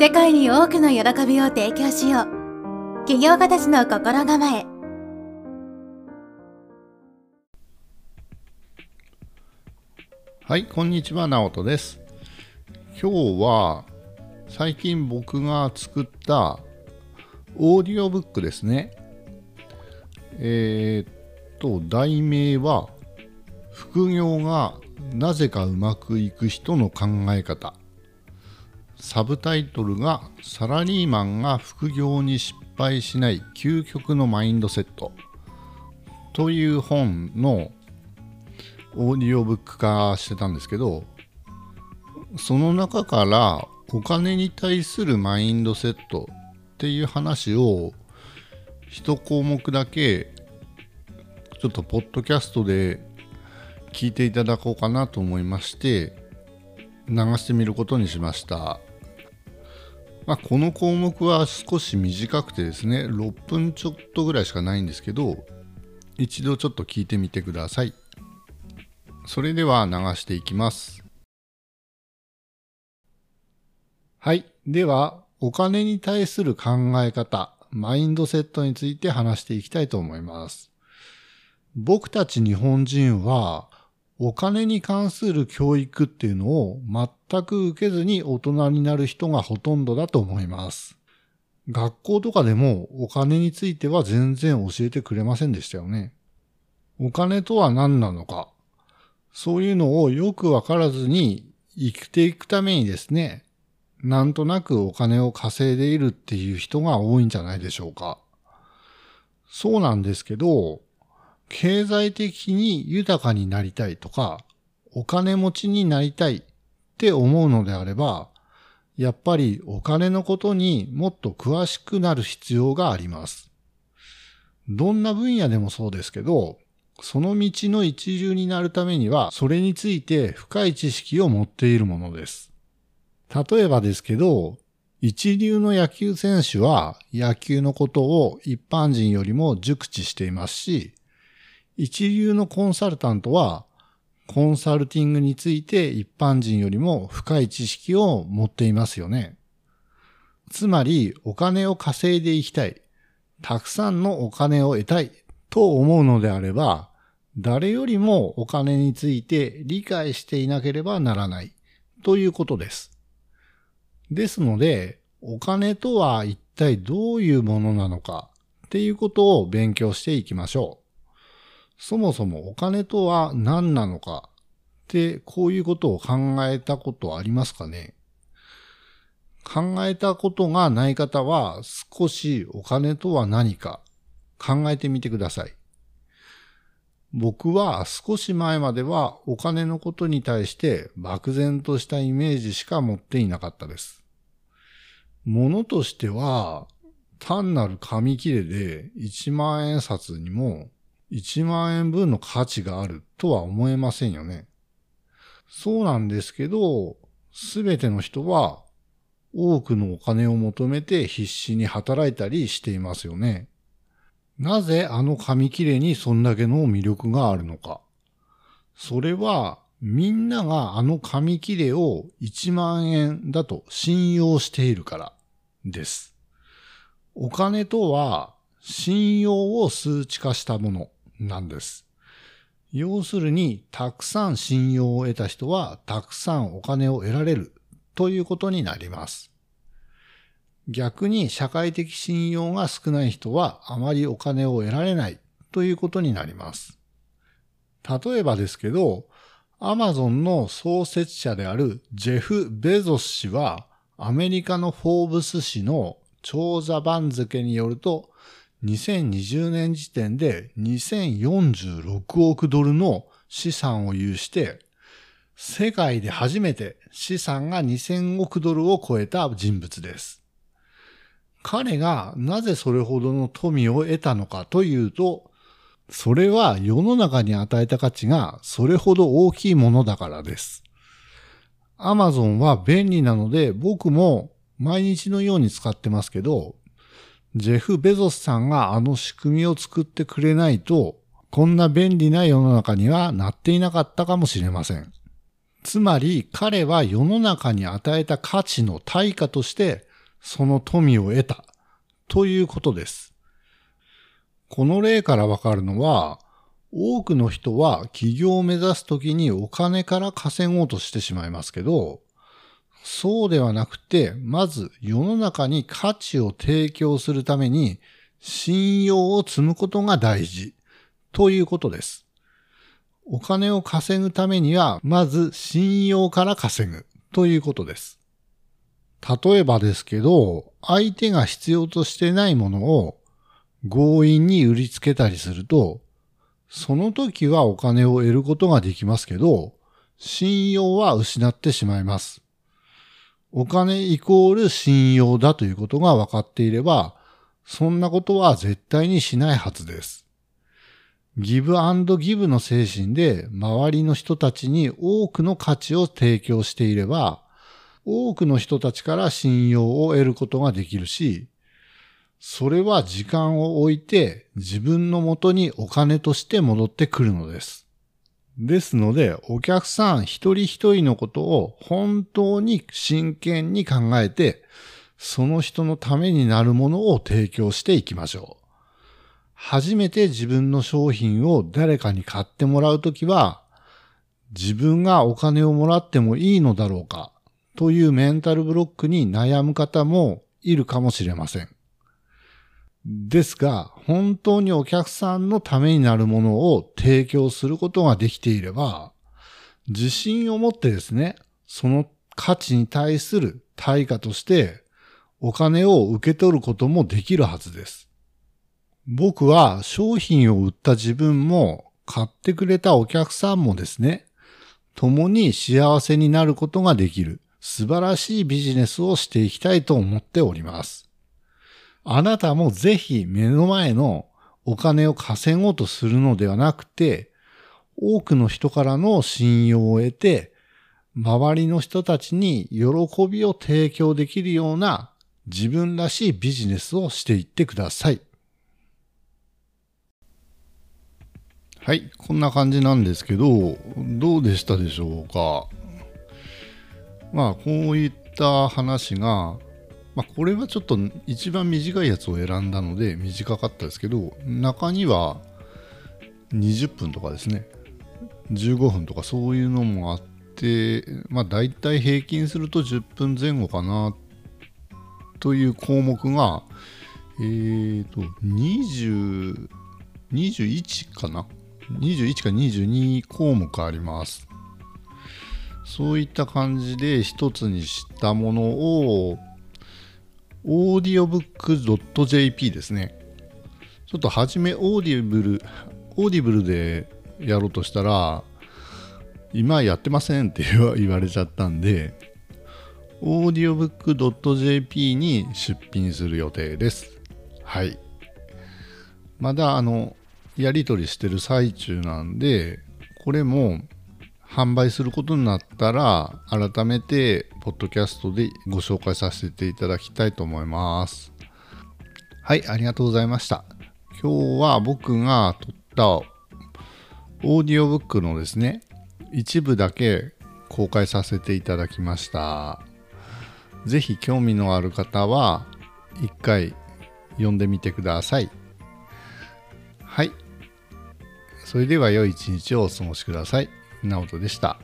世界に多くの喜びを提供しよう起業家たちの心構えはい、こんにちは、直人です。今日は最近僕が作ったオーディオブックですね。えーっと、題名は副業がなぜかうまくいく人の考え方。サブタイトルがサラリーマンが副業に失敗しない究極のマインドセットという本のオーディオブック化してたんですけどその中からお金に対するマインドセットっていう話を一項目だけちょっとポッドキャストで聞いていただこうかなと思いまして流してみることにしました。まあ、この項目は少し短くてですね6分ちょっとぐらいしかないんですけど一度ちょっと聞いてみてください。それでは流していきます。はい。では、お金に対する考え方、マインドセットについて話していきたいと思います。僕たち日本人は、お金に関する教育っていうのを全く受けずに大人になる人がほとんどだと思います。学校とかでもお金については全然教えてくれませんでしたよね。お金とは何なのか、そういうのをよくわからずに生きていくためにですね、なんとなくお金を稼いでいるっていう人が多いんじゃないでしょうか。そうなんですけど、経済的に豊かになりたいとか、お金持ちになりたいって思うのであれば、やっぱりお金のことにもっと詳しくなる必要があります。どんな分野でもそうですけど、その道の一流になるためには、それについて深い知識を持っているものです。例えばですけど、一流の野球選手は野球のことを一般人よりも熟知していますし、一流のコンサルタントはコンサルティングについて一般人よりも深い知識を持っていますよね。つまりお金を稼いでいきたい、たくさんのお金を得たいと思うのであれば、誰よりもお金について理解していなければならないということです。ですので、お金とは一体どういうものなのかっていうことを勉強していきましょう。そもそもお金とは何なのかってこういうことを考えたことありますかね？考えたことがない方は少しお金とは何か考えてみてください。僕は少し前まではお金のことに対して漠然としたイメージしか持っていなかったです。ものとしては単なる紙切れで1万円札にも1万円分の価値があるとは思えませんよね。そうなんですけど、すべての人は多くのお金を求めて必死に働いたりしていますよね。なぜあの紙切れにそんだけの魅力があるのか。それはみんながあの紙切れを1万円だと信用しているからです。お金とは信用を数値化したものなんです。要するに、たくさん信用を得た人はたくさんお金を得られるということになります。逆に社会的信用が少ない人はあまりお金を得られないということになります。例えばですけど、アマゾンの創設者であるジェフ・ベゾス氏はアメリカのフォーブス誌の長座番付によると2020年時点で2046億ドルの資産を有して世界で初めて資産が2000億ドルを超えた人物です。彼がなぜそれほどの富を得たのかというと、それは世の中に与えた価値がそれほど大きいものだからです。アマゾンは便利なので僕も毎日のように使ってますけど、ジェフ・ベゾスさんがあの仕組みを作ってくれないと、こんな便利な世の中にはなっていなかったかもしれません。つまり彼は世の中に与えた価値の対価としてその富を得たということです。この例からわかるのは、多くの人は起業を目指すときにお金から稼ごうとしてしまいますけど、そうではなくて、まず世の中に価値を提供するために信用を積むことが大事ということです。お金を稼ぐためには、まず信用から稼ぐということです。例えばですけど、相手が必要としてないものを強引に売りつけたりすると、その時はお金を得ることができますけど、信用は失ってしまいます。お金イコール信用だということが分かっていれば、そんなことは絶対にしないはずです。ギブアンドギブの精神で周りの人たちに多くの価値を提供していれば、多くの人たちから信用を得ることができるし、それは時間を置いて自分のもとにお金として戻ってくるのです。ですので、お客さん一人一人のことを本当に真剣に考えて、その人のためになるものを提供していきましょう。初めて自分の商品を誰かに買ってもらうときは、自分がお金をもらってもいいのだろうかというメンタルブロックに悩む方もいるかもしれません。ですが、本当にお客さんのためになるものを提供することができていれば、自信を持ってですね、その価値に対する対価としてお金を受け取ることもできるはずです。僕は商品を売った自分も買ってくれたお客さんもですね、共に幸せになることができる素晴らしいビジネスをしていきたいと思っております。あなたもぜひ目の前のお金を稼ごうとするのではなくて、多くの人からの信用を得て、周りの人たちに喜びを提供できるような自分らしいビジネスをしていってください。はい、こんな感じなんですけど、どうでしたでしょうか？まあ、こういった話が、まあ、これはちょっと一番短いやつを選んだので短かったですけど、中には20分とかですね、15分とかそういうのもあって、まあ、大体平均すると10分前後かなという項目が、えっ、ー、と、20、21かな？21か22項目あります。そういった感じで一つにしたものを audiobook.jp ですね。ちょっと初めオーディブル、オーディブルでやろうとしたら、今やってませんって言われちゃったんで、audiobook.jp に出品する予定です。はい。まだあの、やり取りしてる最中なんで、これも販売することになったら、改めて、ポッドキャストでご紹介させていただきたいと思います。はい、ありがとうございました。今日は僕が撮ったオーディオブックのですね、一部だけ公開させていただきました。ぜひ興味のある方は、一回読んでみてください。はい。それでは良い一日をお過ごしください。直人でした。